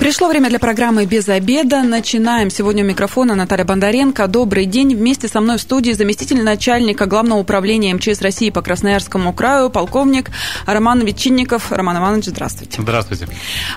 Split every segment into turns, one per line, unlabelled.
Пришло время для программы «Без обеда». Начинаем. Сегодня у микрофона Наталья Бондаренко. Добрый день. Вместе со мной в студии заместитель начальника Главного управления МЧС России по Красноярскому краю, полковник Роман Ветчинников. Роман Иванович, здравствуйте.
Здравствуйте.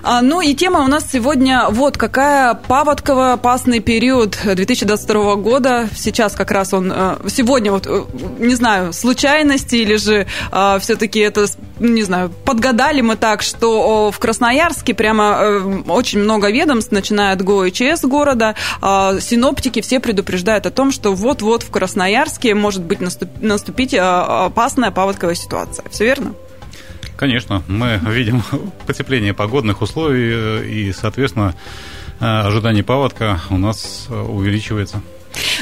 А, ну и тема у нас сегодня вот какая паводково опасный период 2022 года. Сейчас как раз он, э, сегодня вот, э, не знаю, случайности или же а, все-таки это, не знаю, подгадали мы так, что в Красноярске прямо э, очень очень много ведомств, начиная от ГОИЧС города, а, синоптики все предупреждают о том, что вот-вот в Красноярске может быть наступить а, опасная паводковая ситуация. Все верно?
Конечно, мы видим потепление погодных условий э, и, соответственно, э, ожидание паводка у нас э, увеличивается.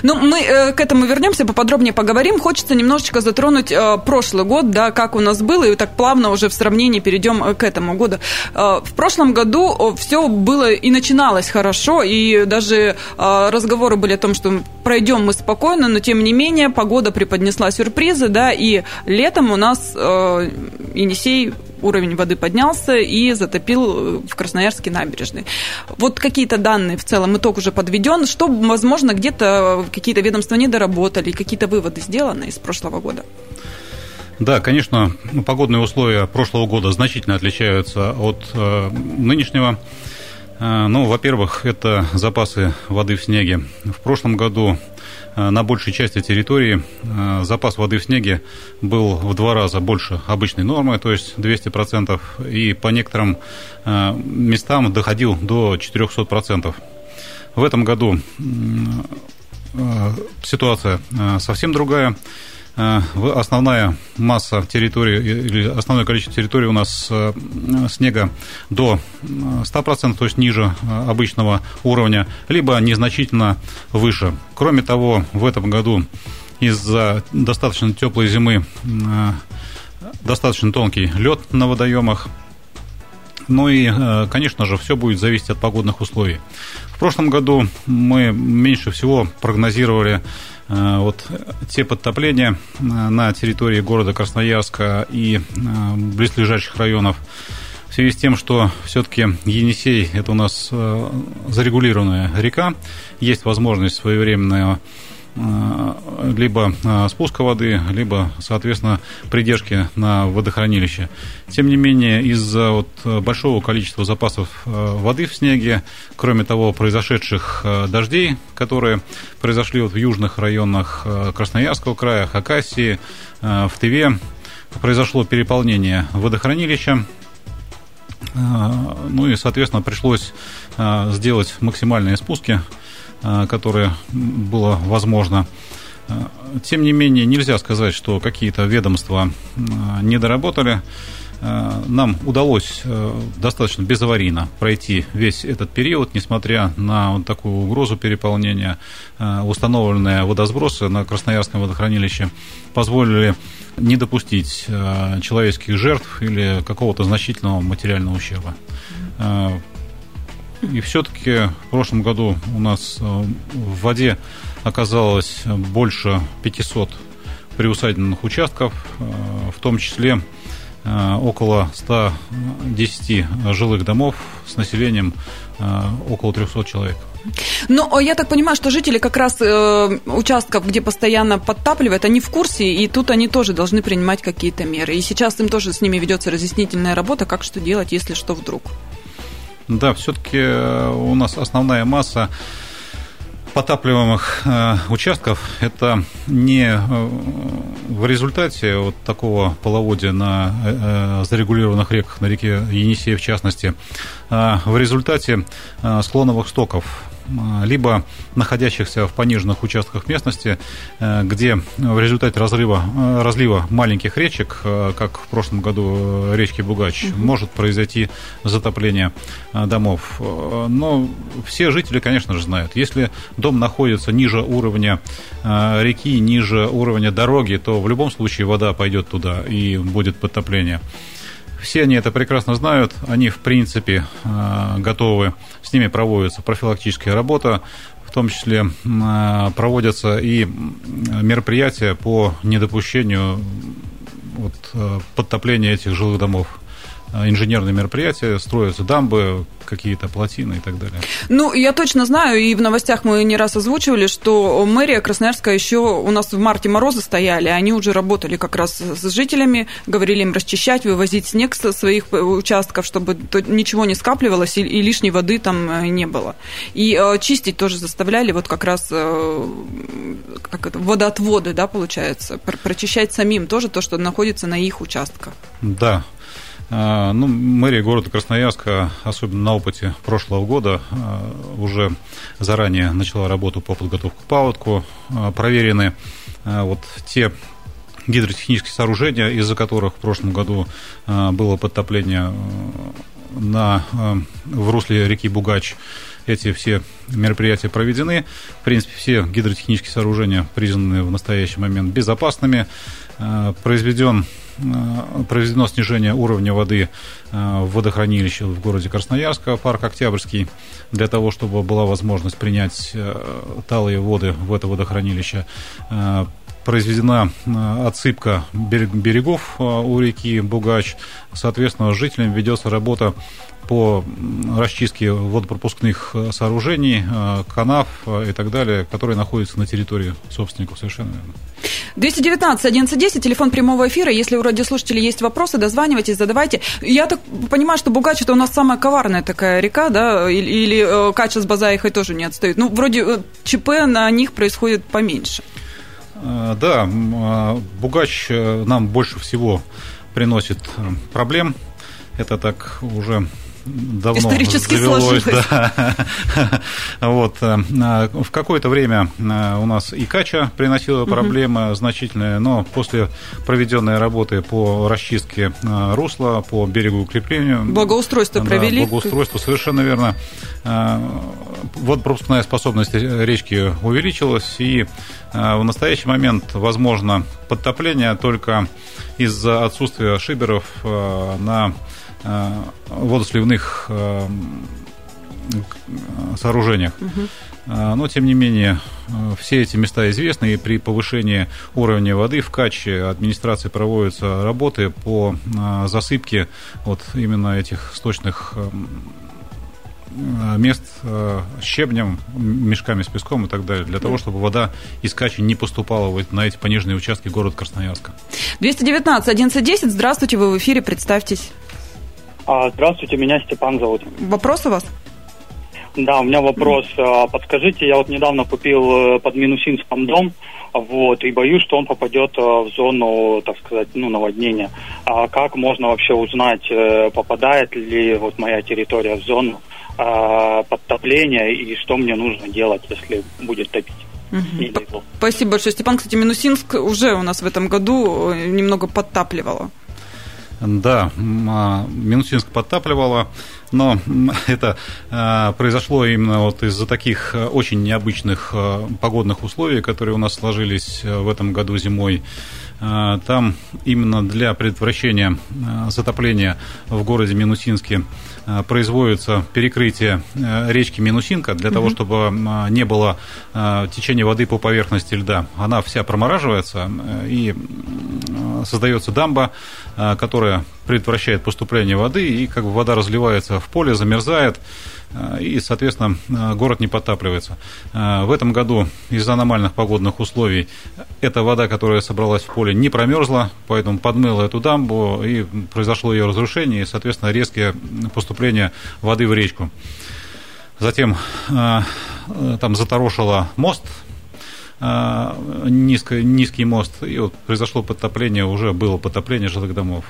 Ну, мы э, к этому вернемся, поподробнее поговорим. Хочется немножечко затронуть э, прошлый год, да, как у нас было, и так плавно уже в сравнении перейдем э, к этому году. Э, в прошлом году все было и начиналось хорошо, и даже э, разговоры были о том, что пройдем мы спокойно, но тем не менее погода преподнесла сюрпризы, да, и летом у нас э, Енисей уровень воды поднялся и затопил э, в Красноярске набережной. Вот какие-то данные в целом, итог уже подведен. Что, возможно, где-то какие-то ведомства не доработали, какие-то выводы сделаны из прошлого года?
Да, конечно, погодные условия прошлого года значительно отличаются от э, нынешнего. Э, ну, во-первых, это запасы воды в снеге. В прошлом году Э, на большей части территории э, запас воды в снеге был в два раза больше обычной нормы, то есть 200%, и по некоторым местам доходил до 400%. В этом году ситуация совсем другая. Э, основная масса территории или основное количество территории у нас э, снега до 100%, то есть ниже э, обычного уровня, либо незначительно выше. Кроме того, в этом году из-за достаточно теплой зимы достаточно тонкий лед на водоемах. Ну и, конечно же, все будет зависеть от погодных условий. В прошлом году мы меньше всего прогнозировали Э, вот те подтопления э, на территории города Красноярска и э, близлежащих районов. В связи с тем, что все-таки Енисей – это у нас зарегулированная река, есть возможность своевременного либо э, спуска воды, либо, соответственно, придержки на водохранилище. Тем не менее, из-за вот большого количества запасов э, воды в снеге, кроме того, произошедших дождей, которые произошли вот в южных районах Красноярского края, Хакасии, в Тыве, произошло переполнение водохранилища, ну и, соответственно, пришлось сделать максимальные спуски Э, которое было возможно. Э, тем не менее, нельзя сказать, что какие-то ведомства э, не доработали. Нам удалось достаточно безаварийно пройти весь этот период, несмотря на вот такую угрозу переполнения. Установленные водосбросы на Красноярском водохранилище позволили не допустить человеческих жертв или какого-то значительного материального ущерба. И все-таки в прошлом году у нас э, в воде оказалось больше 500 приусадебных участков, э, в том числе э, около 110 жилых домов с населением около 300 человек.
Ну, я так понимаю, что жители как раз э, участков, где постоянно подтапливают, они в курсе, и тут они тоже должны принимать какие-то меры. И сейчас им тоже с ними ведется разъяснительная работа, как что делать, если что вдруг.
Да, все-таки э, у нас основная масса потапливаемых э, участков. Это не э, в результате вот такого половодья на зарегулированных реках, на реке Енисей в частности, а в результате склоновых стоков либо находящихся в пониженных участках местности, э, где в результате разрыва, э, разлива маленьких речек, э, как в прошлом году речки Бугач, угу. может произойти затопление домов. Но все жители, конечно же, знают, если дом находится ниже уровня реки, ниже уровня дороги, то в любом случае вода пойдет туда и будет подтопление. Все они это прекрасно знают, они, в принципе, э, готовы, с ними проводится профилактическая работа, в том числе проводятся и мероприятия по недопущению вот, подтопления этих жилых домов. Э, инженерные мероприятия, строятся дамбы, какие-то плотины и так далее.
Ну, я точно знаю, и в новостях мы не раз озвучивали, что мэрия Красноярска еще у нас в марте морозы стояли, они уже работали как раз с жителями, говорили им расчищать, вывозить снег со своих участков, чтобы ничего не скапливалось и, и лишней воды там э, не было. И э, чистить тоже заставляли вот как раз э, как это, водоотводы, да, получается, прочищать самим тоже то, что находится на их участках.
Да. А, ну, мэрия города Красноярска, особенно на опыте прошлого года, а, уже заранее начала работу по подготовке к паводку. А, проверены вот те гидротехнические сооружения, из-за которых в прошлом году было подтопление на, в русле реки Бугач. Эти все мероприятия проведены. В принципе, все гидротехнические сооружения признаны в настоящий момент безопасными. Произведен Э, проведено снижение уровня воды э, в водохранилище в городе Красноярска, парк Октябрьский, для того, чтобы была возможность принять э, талые воды в это водохранилище произведена отсыпка берегов у реки Бугач. Соответственно, жителям ведется работа по расчистке водопропускных э, сооружений, э, канав э, и так далее, которые находятся на территории собственников. Совершенно верно.
219 1110, телефон прямого эфира. Если у радиослушателей есть вопросы, дозванивайтесь, задавайте. Я так понимаю, что Бугач это у нас самая коварная такая река, да? Или, или Кача с Базаихой тоже не отстают. Ну, вроде ЧП на них происходит поменьше.
Да, Бугач нам больше всего приносит проблем. Это так уже давно
Исторически завелось. Сложилось.
Да. вот. Э, в какое-то время э, у нас и Кача приносила проблемы угу. значительные, но после проведенной работы по расчистке э, русла, по берегу укреплению...
Благоустройство да, провели.
Благоустройство, совершенно верно. Вот пропускная способность речки увеличилась, и в настоящий момент возможно подтопление только из-за отсутствия шиберов на Э, водосливных э, сооружениях. Угу. Но, тем не менее, все эти места известны, и при повышении уровня воды в Каче администрации проводятся работы по засыпке вот именно этих сточных мест щебнем, мешками с песком и так далее, для того, чтобы вода из Качи не поступала на эти пониженные участки города Красноярска.
219 1110, здравствуйте, вы в эфире, представьтесь.
А, здравствуйте, меня Степан зовут.
Вопрос у вас?
Да, у меня вопрос. А, подскажите, я вот недавно купил э, под Минусинском дом, вот, и боюсь, что он попадет э, в зону, так сказать, ну, наводнения. А как можно вообще узнать, э, попадает ли вот моя территория в зону подтопления и что мне нужно делать, если будет топить?
Угу. Спасибо большое, Степан. Кстати, Минусинск уже у нас в этом году немного подтапливало.
Да, а, Минусинск подтапливало, но это а, произошло именно вот из-за таких а, очень необычных погодных условий, которые у нас сложились в этом году зимой. Там именно для предотвращения затопления в городе Минусинске производится перекрытие речки Минусинка для того, чтобы не было течения воды по поверхности льда. Она вся промораживается и создается дамба, которая предотвращает поступление воды, и как бы вода разливается в поле, замерзает, и, соответственно, город не подтапливается. В этом году из-за аномальных погодных условий эта вода, которая собралась в поле, не промерзла, поэтому подмыла эту дамбу, и произошло ее разрушение, и, соответственно, резкое поступление воды в речку. Затем там заторошило мост а, низко, низкий мост, и вот произошло подтопление, уже было подтопление жилых домов.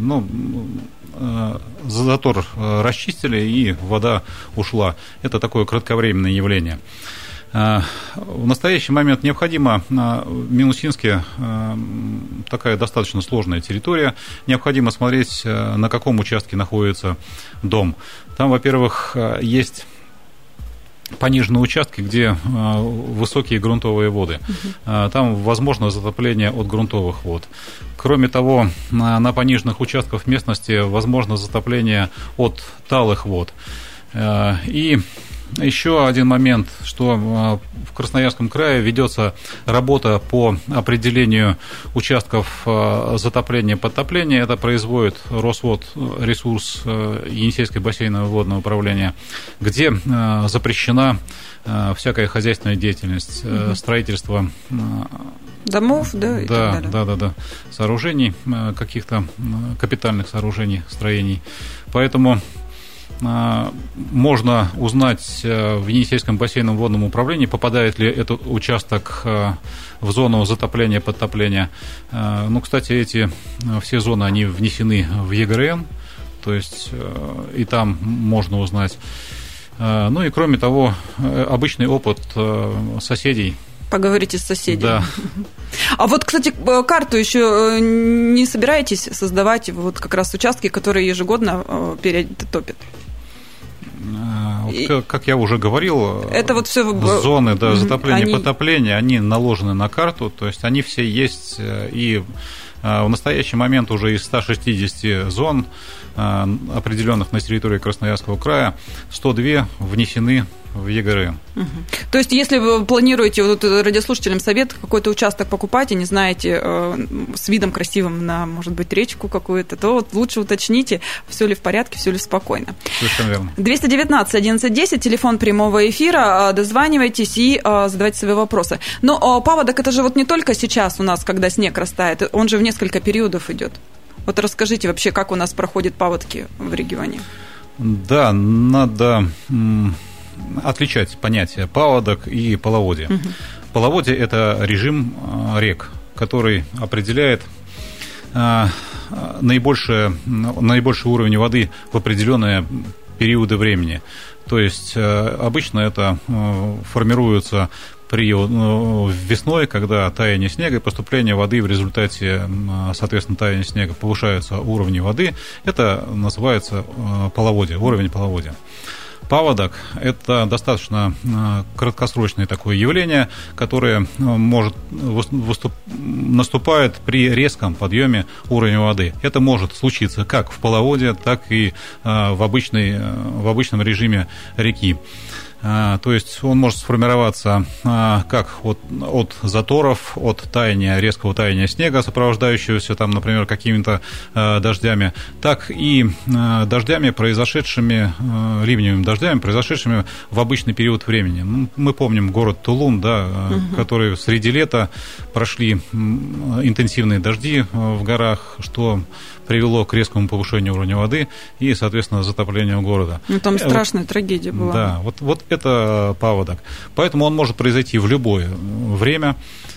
Ну, затор расчистили, и вода ушла. Это такое кратковременное явление. В настоящий момент необходимо в Минусинске такая достаточно сложная территория. Необходимо смотреть, на каком участке находится дом. Там, во-первых, есть пониженные участки, где э, высокие грунтовые воды. Угу. Там возможно затопление от грунтовых вод. Кроме того, на, пониженных участках местности возможно затопление от талых вод. Э, и еще один момент, что в Красноярском крае ведется работа по определению участков затопления и подтопления. Это производит Росвод ресурс Енисейской бассейнового водного управления, где запрещена всякая хозяйственная деятельность, угу. строительство
домов, да,
и да, так далее. Да, да, да, сооружений, каких-то капитальных сооружений, строений. Поэтому а, можно узнать э, в Енисейском бассейном водном управлении, попадает ли этот участок э, в зону затопления, подтопления. Э, ну, кстати, эти все зоны, они внесены в ЕГРН, то есть и там можно узнать. Ну и кроме того, обычный опыт соседей
Поговорите с соседями.
Да.
А вот, кстати, карту еще не собираетесь создавать вот как раз участки, которые ежегодно перетопят?
Вот, как я уже говорил,
это вот все
зоны да, затопления, они... потопления, они наложены на карту, то есть они все есть, э, и э, в настоящий момент уже из 160 зон, э, определенных на территории Красноярского края, 102 внесены в ЕГРН.
Угу. То есть, если вы планируете вот радиослушателям совет какой-то участок покупать и не знаете э, с видом красивым на, может быть, речку какую-то, то вот лучше уточните, все ли в порядке, все ли спокойно.
Совершенно верно.
219 1110, телефон прямого эфира, э, дозванивайтесь и э, задавайте свои вопросы. Но э, паводок это же вот не только сейчас у нас, когда снег растает, он же в несколько периодов идет. Вот расскажите вообще, как у нас проходят паводки в регионе.
Да, надо отличать понятие паводок и половодье. Угу. Половодье – это режим а, рек, который определяет а, наибольшее, наибольший уровень воды в определенные периоды времени. То есть э, обычно это формируется при весной, когда таяние снега и поступление воды в результате, соответственно, таяния снега повышаются уровни воды, это называется половодье, уровень половодья. Паводок – это достаточно э, краткосрочное такое явление, которое э, может выступ... наступает при резком подъеме уровня воды. Это может случиться как в половодье, так и э, в, обычной, в обычном режиме реки. А, то есть он может сформироваться а, как от, от заторов, от таяния, резкого таяния снега, сопровождающегося там, например, какими-то а, дождями, так и дождями, произошедшими, ливневыми дождями, произошедшими в обычный период времени. Ну, мы помним город Тулун, да, угу. который среди лета прошли интенсивные дожди в горах, что привело к резкому повышению уровня воды и, соответственно, затоплению города.
Ну, там э, страшная вот, трагедия была.
Да, вот, вот это паводок. Поэтому он может произойти в любое время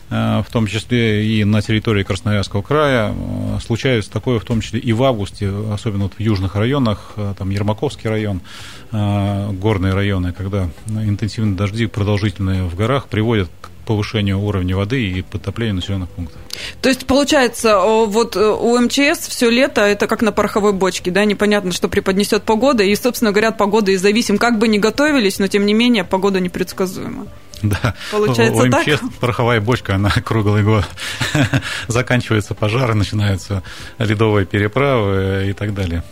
э, в том числе и на территории Красноярского края. Э, случается такое в том числе и в августе, особенно вот в южных районах, там Ермаковский район, горные районы, когда интенсивные дожди, продолжительные в горах, приводят к повышению уровня воды и подтоплению населенных пунктов.
То есть, получается, вот э, у МЧС все лето это как на пороховой бочке, да, непонятно, что преподнесет погода, и, собственно говоря, от погоды и зависим. Как бы ни готовились, но, тем не менее, погода непредсказуема.
Да, Получается у МЧС так? пороховая бочка, она круглый год. Заканчиваются пожары, начинаются ледовые переправы и так далее.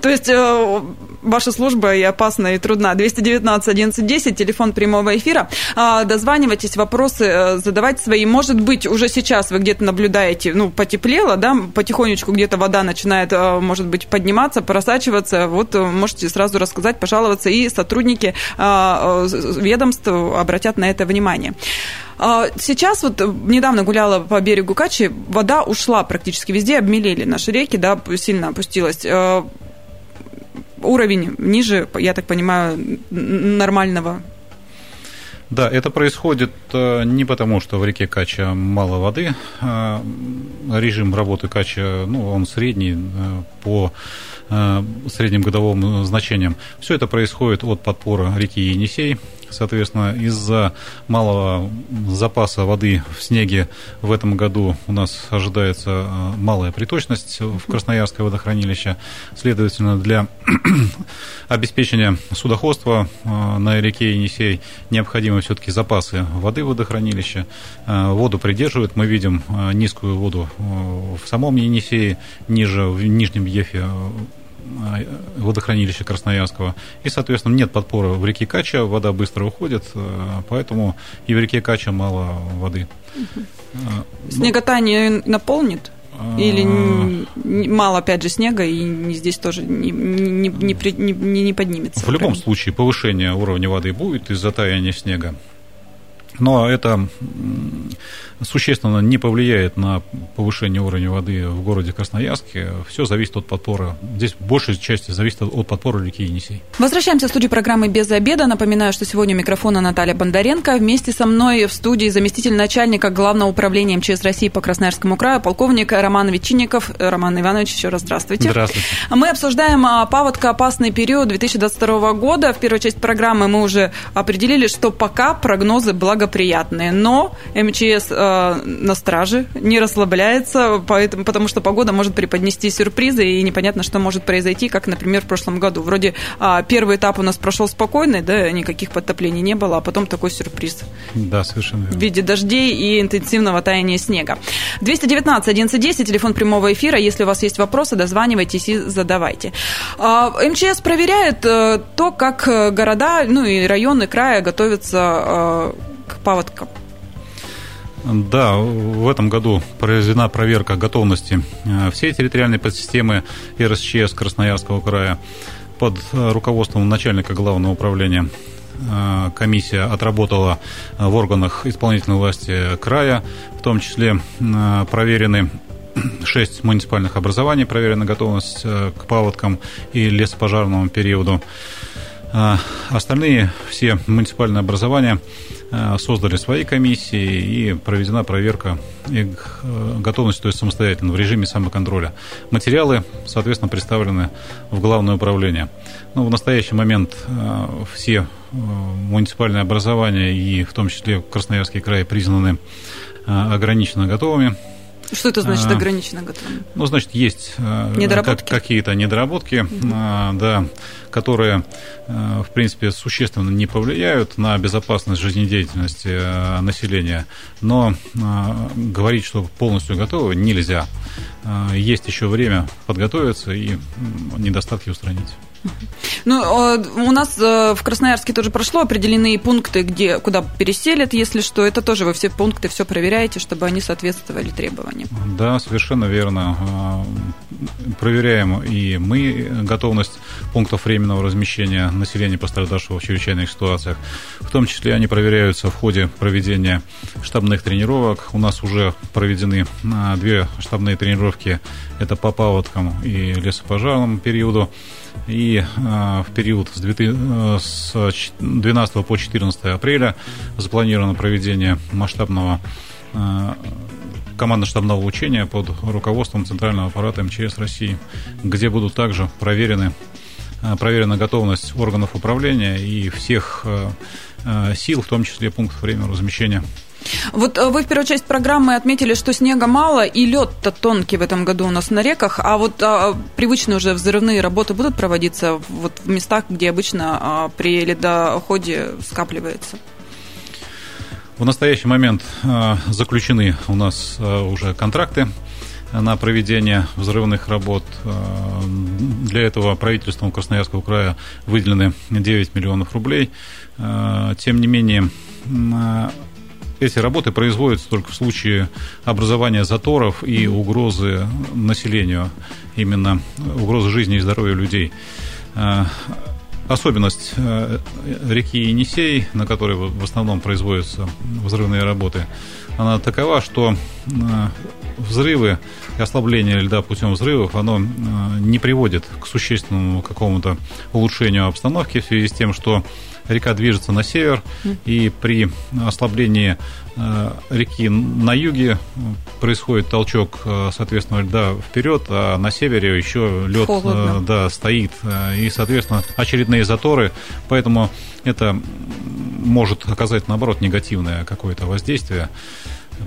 То есть э, ваша служба и опасна, и трудна. 219 1110, телефон прямого эфира. А, дозванивайтесь, вопросы э, задавайте свои. Может быть, уже сейчас вы где-то наблюдаете, ну, потеплело, да, потихонечку где-то вода начинает, э, может быть, подниматься, просачиваться. Вот можете сразу рассказать, пожаловаться, и сотрудники ведомств обратят на это внимание. А, сейчас вот недавно гуляла по берегу Качи, вода ушла практически везде, обмелели наши реки, да, сильно опустилась а, уровень ниже, я так понимаю, нормального
да, это происходит э, не потому, что в реке Кача мало воды. А режим работы Кача, ну, он средний э, по э, средним годовым значениям. Все это происходит от подпора реки Енисей, Соответственно, из-за малого запаса воды в снеге в этом году у нас ожидается э, малая приточность в Красноярское водохранилище. Следовательно, для обеспечения судоходства э, на реке Енисей необходимы все-таки запасы воды в водохранилище. Э, воду придерживают. Мы видим низкую воду в самом Енисее, ниже, в Нижнем Ефе водохранилища Красноярского. И, соответственно, нет подпора в реке Кача, вода быстро уходит, поэтому и в реке Кача мало воды.
Снеготание наполнит? Или мало, опять же, снега, и здесь тоже не, не, не, не, не поднимется?
В любом случае повышение уровня воды будет из-за таяния снега. Но это существенно не повлияет на повышение уровня воды в городе Красноярске. Все зависит от подпора. Здесь большая часть зависит от подпора реки Енисей.
Возвращаемся в студию программы «Без обеда». Напоминаю, что сегодня у микрофона Наталья Бондаренко. Вместе со мной в студии заместитель начальника Главного управления МЧС России по Красноярскому краю, полковник Роман Ветчинников. Роман Иванович, еще раз здравствуйте.
Здравствуйте.
Мы обсуждаем а, паводка опасный период 2022 года. В первой части программы мы уже определили, что пока прогнозы благоприятные. Но МЧС на страже, не расслабляется, поэтому, потому что погода может преподнести сюрпризы, и непонятно, что может произойти, как, например, в прошлом году. Вроде а, первый этап у нас прошел спокойный, да, никаких подтоплений не было, а потом такой сюрприз.
Да, совершенно верно.
В виде дождей и интенсивного таяния снега. 219 1110, телефон прямого эфира. Если у вас есть вопросы, дозванивайтесь и задавайте. А, МЧС проверяет э, то, как э, города, ну и районы края готовятся э, к паводкам.
Да, в этом году произведена проверка готовности э, всей территориальной подсистемы РСЧС Красноярского края под э, руководством начальника главного управления э, комиссия отработала в органах исполнительной власти края, в том числе проверены шесть муниципальных образований, проверена готовность к паводкам и лесопожарному периоду. Остальные все муниципальные образования создали свои комиссии и проведена проверка их э, готовности, то есть самостоятельно, в режиме самоконтроля. Материалы, соответственно, представлены в Главное управление. Ну, в настоящий момент э, все муниципальные образования и в том числе Красноярский край признаны ограниченно готовыми
что это значит а, ограниченно готовым?
Ну, значит, есть э, недоработки? какие-то недоработки, угу. да, которые, э, в принципе, существенно не повлияют на безопасность жизнедеятельности э, населения, но говорить, что полностью готовы, нельзя. Есть еще время подготовиться и недостатки устранить.
Ну, э, у нас э, в Красноярске тоже прошло определенные пункты, где, куда переселят, если что. Это тоже вы все пункты все проверяете, чтобы они соответствовали требованиям.
Да, совершенно верно. Э, проверяем и мы готовность пунктов временного размещения населения, пострадавшего в чрезвычайных ситуациях. В том числе они проверяются в ходе проведения штабных тренировок. У нас уже проведены две штабные тренировки. Это по паводкам и лесопожарному периоду. И э, в период с 12 по 14 апреля запланировано проведение масштабного э, командно-штабного учения под руководством Центрального аппарата МЧС России, где будут также проверены, э, проверена готовность органов управления и всех сил, в том числе пунктов временного размещения
вот э, вы в первую часть программы отметили, что снега мало и лед-то тонкий в этом году у нас на реках, а вот а, привычные уже взрывные работы будут проводиться вот в местах, где обычно а, при ледоходе скапливается?
В настоящий момент а, заключены у нас а, уже контракты на проведение взрывных работ. А, для этого правительством Красноярского края выделены 9 миллионов рублей. А, тем не менее, эти работы производятся только в случае образования заторов и угрозы населению, именно угрозы жизни и здоровья людей. А, особенность э, реки Енисей, на которой в основном производятся взрывные работы, она такова, что э, взрывы и ослабление льда путем взрывов, оно э, не приводит к существенному какому-то улучшению обстановки в связи с тем, что река движется на север, и при ослаблении э, реки на юге происходит толчок, э, соответственно, льда вперед, а на севере еще лед э, да, стоит, и, соответственно, очередные заторы, поэтому это может оказать, наоборот, негативное какое-то воздействие.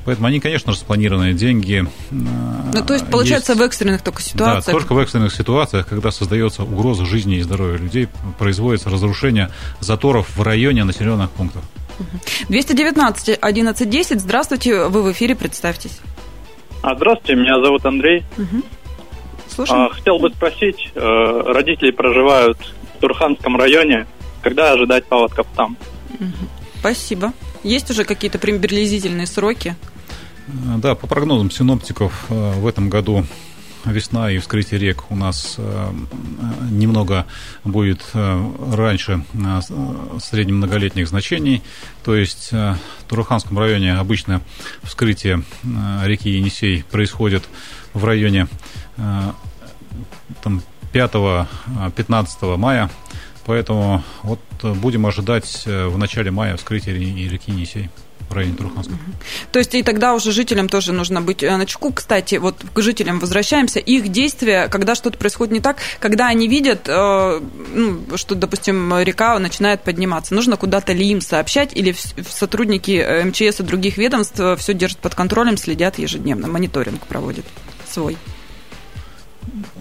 Поэтому они, конечно, распланированные деньги.
Ну, то есть, получается, есть, в экстренных только ситуациях?
Да, только в экстренных ситуациях, когда создается угроза жизни и здоровья людей, производится разрушение заторов в районе населенных пунктов.
219 1110. Здравствуйте, вы в эфире, представьтесь.
А, здравствуйте, меня зовут Андрей.
Угу. Слушаем.
А, хотел бы спросить, э, родители проживают в Турханском районе, когда ожидать паводков там?
Спасибо. Есть уже какие-то приблизительные сроки?
Да, по прогнозам синоптиков э, в этом году весна и вскрытие рек у нас э, немного будет э, раньше средних многолетних значений. То есть в Туруханском районе обычно вскрытие реки Енисей происходит в районе там, 5-15 мая. Поэтому вот будем ожидать в начале мая вскрытия реки Енисей в районе Труханска.
То есть и тогда уже жителям тоже нужно быть э, на чеку. Кстати, вот к жителям возвращаемся. Их действия, когда что-то происходит не так, когда они видят, э, ну, что, допустим, река начинает подниматься, нужно куда-то ли им сообщать, или сотрудники э, МЧС и других ведомств все держат под контролем, следят ежедневно, мониторинг проводят свой?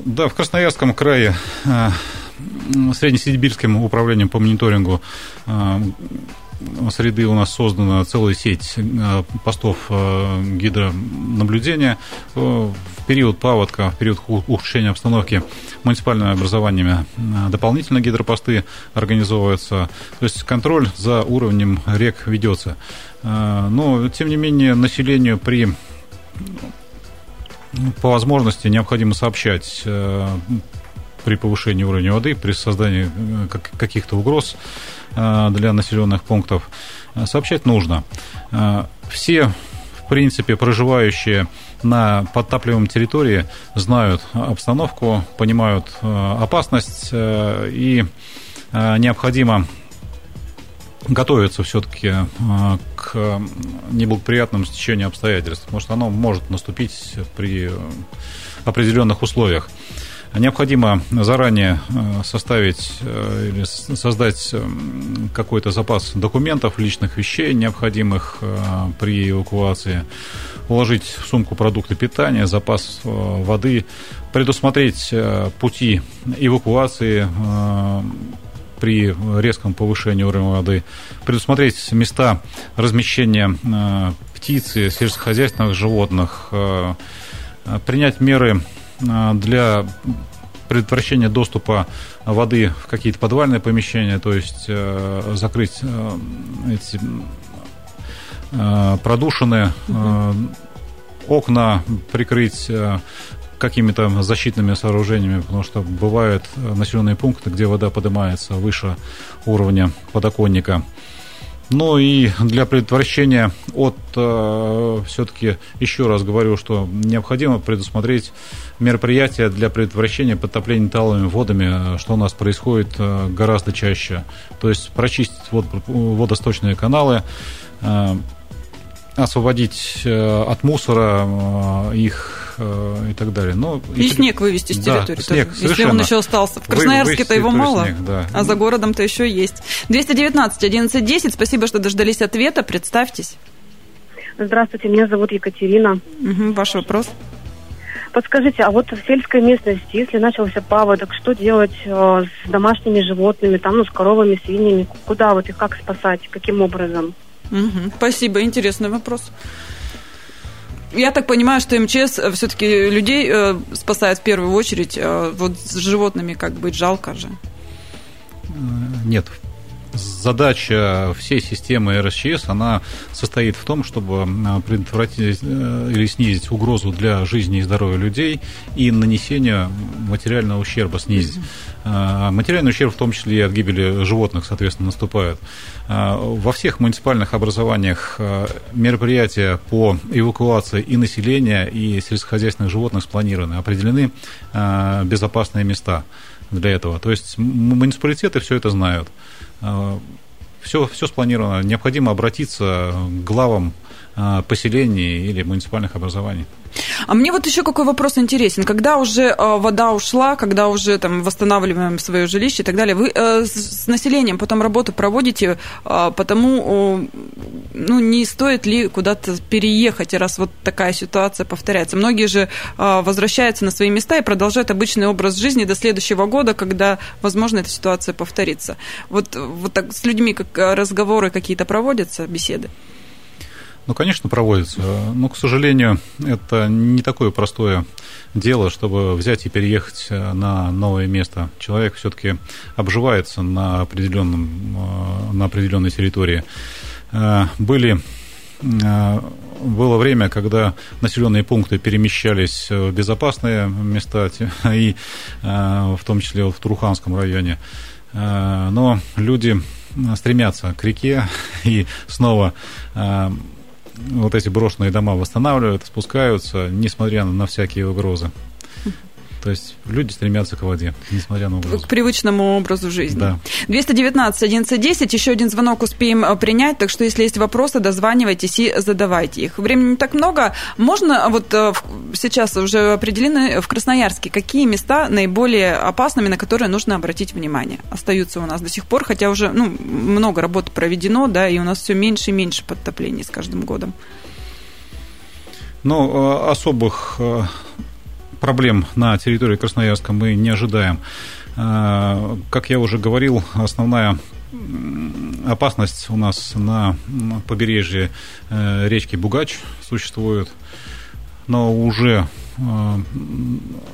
Да, в Красноярском крае Среднесибирским управлением по мониторингу среды у нас создана целая сеть э, постов э, гидронаблюдения. Э, в период паводка, в период ухудшения обстановки муниципальными образованиями дополнительно гидропосты организовываются. То есть контроль за уровнем рек ведется. Но, тем не менее, населению при по возможности необходимо сообщать при повышении уровня воды, при создании каких-то угроз Э, для населенных пунктов, э, сообщать нужно. Э, все, в принципе, проживающие на подтапливаемой территории знают обстановку, понимают опасность и необходимо готовиться все-таки к неблагоприятному стечению обстоятельств, потому что оно может наступить при определенных условиях. Необходимо заранее э, составить э, или создать э, какой-то запас документов, личных вещей, необходимых при эвакуации, уложить в сумку продукты питания, запас воды, предусмотреть пути эвакуации при резком повышении уровня воды, предусмотреть места размещения птицы, сельскохозяйственных животных, принять меры для предотвращения доступа воды в какие-то подвальные помещения, то есть э, закрыть э, эти э, продушины, окна прикрыть какими-то защитными сооружениями, потому что бывают населенные пункты, где вода поднимается выше уровня подоконника. Ну и для предотвращения от, э, все-таки еще раз говорю, что необходимо предусмотреть мероприятия для предотвращения подтопления талыми водами, что у нас происходит э, гораздо чаще. То есть прочистить вод, водосточные каналы, э, освободить от мусора их Э, и так далее. Но,
и, и снег вывести с территории.
Да, снег,
тоже. Если он еще остался. В Красноярске-то его мало, снег, да. а за городом-то еще есть. 219 11 10. Спасибо, что дождались ответа. Представьтесь.
Здравствуйте, меня зовут Екатерина.
Угу, ваш вопрос.
Подскажите, а вот в сельской местности, если начался паводок, что делать э, с домашними животными, там, ну, с коровами, свиньями? Куда вот их как спасать? Каким образом?
Угу, спасибо, интересный вопрос. Я так понимаю, что МЧС э, все-таки людей э, спасает в первую очередь. Э, вот с животными как быть жалко же.
Нет, задача всей системы РСЧС, она состоит в том, чтобы предотвратить или снизить угрозу для жизни и здоровья людей и нанесение материального ущерба снизить. А, материальный ущерб, в том числе и от гибели животных, соответственно, наступает. А, во всех муниципальных образованиях а, мероприятия по эвакуации и населения, и сельскохозяйственных животных спланированы, определены безопасные места для этого. То есть муниципалитеты все это знают. Все, все спланировано. Необходимо обратиться к главам поселений или муниципальных образований.
А мне вот еще какой вопрос интересен. Когда уже э, вода ушла, когда уже там восстанавливаем свое жилище и так далее, вы э, с населением потом работу проводите, э, потому ну, не стоит ли куда-то переехать, раз вот такая ситуация повторяется. Многие же возвращаются на свои места и продолжают обычный образ жизни до следующего года, когда, возможно, эта ситуация повторится. Вот, вот так с людьми как разговоры какие-то проводятся, беседы?
Ну, конечно, проводится. Но, к сожалению, это не такое простое дело, чтобы взять и переехать на новое место. Человек все-таки обживается на, определенном, э, на определенной территории. Э, были э, было время, когда населенные пункты перемещались в безопасные места, и в том числе в Туруханском районе. Но люди стремятся к реке и снова вот эти брошенные дома восстанавливают, спускаются, несмотря на всякие угрозы. То есть люди стремятся к воде, несмотря на угрозу.
К привычному образу жизни.
Да.
219 1110, еще один звонок успеем э, принять, так что если есть вопросы, дозванивайтесь и задавайте их. Времени не так много. Можно, вот э, сейчас уже определены в Красноярске, какие места наиболее опасными, на которые нужно обратить внимание? Остаются у нас до сих пор, хотя уже ну, много работы проведено, да, и у нас все меньше и меньше подтоплений с каждым годом.
Ну, э, особых проблем на территории Красноярска мы не ожидаем. А, как я уже говорил, основная опасность у нас на побережье э, речки Бугач существует, но уже э,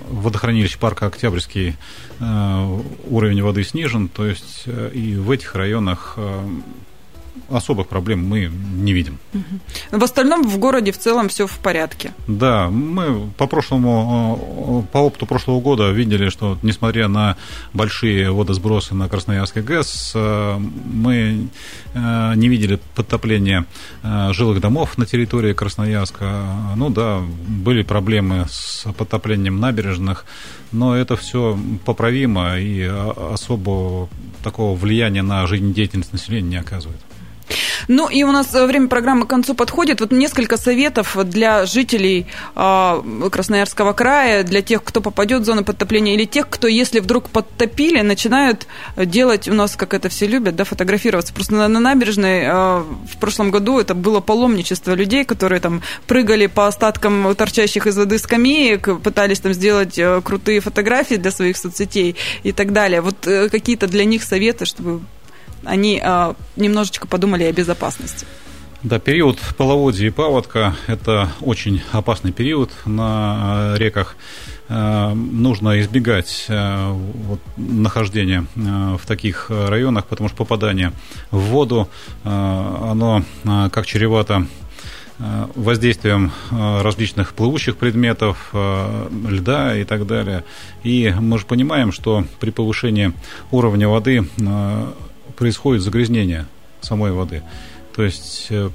водохранилище парка Октябрьский э, уровень воды снижен, то есть и в этих районах особых проблем мы не видим.
В остальном в городе в целом все в порядке.
Да, мы по прошлому, по опыту прошлого года видели, что несмотря на большие водосбросы на Красноярский ГЭС, э, мы э, не видели подтопления э, жилых домов на территории Красноярска. Ну да, были проблемы с подтоплением набережных, но это все поправимо и особо такого влияния на жизнедеятельность населения не оказывает.
Ну и у нас э, время программы к концу подходит. Вот несколько советов для жителей э, Красноярского края, для тех, кто попадет в зону подтопления, или тех, кто, если вдруг подтопили, начинают делать у нас, как это все любят, да, фотографироваться. Просто на, на набережной э, в прошлом году это было паломничество людей, которые там прыгали по остаткам торчащих из воды скамеек, пытались там сделать э, крутые фотографии для своих соцсетей и так далее. Вот э, какие-то для них советы, чтобы они э, немножечко подумали о безопасности.
Да, период половодья и паводка – это очень опасный период на э, реках. Э, нужно избегать вот, нахождения в таких районах, потому что попадание в воду, оно как чревато воздействием различных плывущих предметов, льда и так далее. И мы же понимаем, что при повышении уровня воды происходит загрязнение самой воды. То есть э,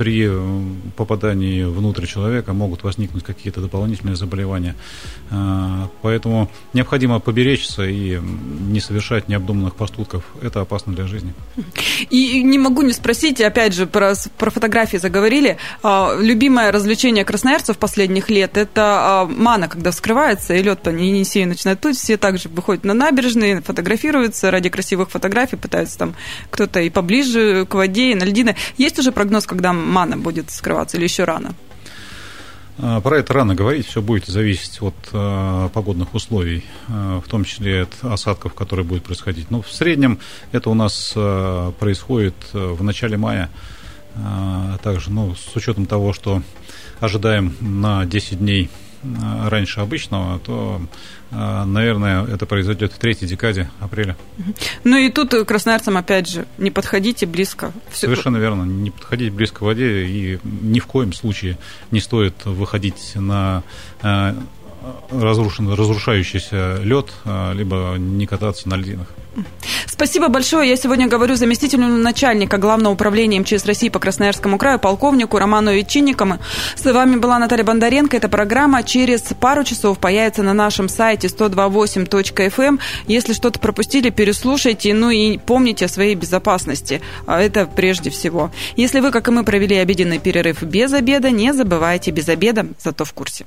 при э, попадании внутрь человека могут возникнуть какие-то дополнительные заболевания. А, поэтому необходимо поберечься и не совершать необдуманных поступков. Это опасно для жизни.
И не могу не спросить, опять же, про, про фотографии заговорили. А, любимое развлечение красноярцев последних лет – это а, мана, когда вскрывается, и лед по Енисею начинает тут. Все также выходят на набережные, фотографируются ради красивых фотографий, пытаются там кто-то и поближе к воде, и на льдины. Есть уже прогноз, когда мана будет скрываться или еще рано?
А, про это рано говорить, все будет зависеть от э, погодных условий, э, в том числе от осадков, которые будут происходить. Но в среднем это у нас э, происходит в начале мая. Также, ну, с учетом того, что ожидаем на 10 дней раньше обычного, то а, наверное, это произойдет в третьей декаде апреля.
Ну и тут красноярцам, опять же, не подходите близко.
Совершенно верно. Не подходить близко к воде и ни в коем случае не стоит выходить на разрушен, разрушающийся лед, а, либо не кататься на льдинах.
Спасибо большое. Я сегодня говорю заместителю начальника Главного управления МЧС России по Красноярскому краю, полковнику Роману Ветчинникову. С вами была Наталья Бондаренко. Эта программа через пару часов появится на нашем сайте 128.fm. Эм. Если что-то пропустили, переслушайте. Ну и помните о своей безопасности. А это прежде всего. Если вы, как и мы, провели обеденный перерыв без обеда, не забывайте без обеда, зато в курсе.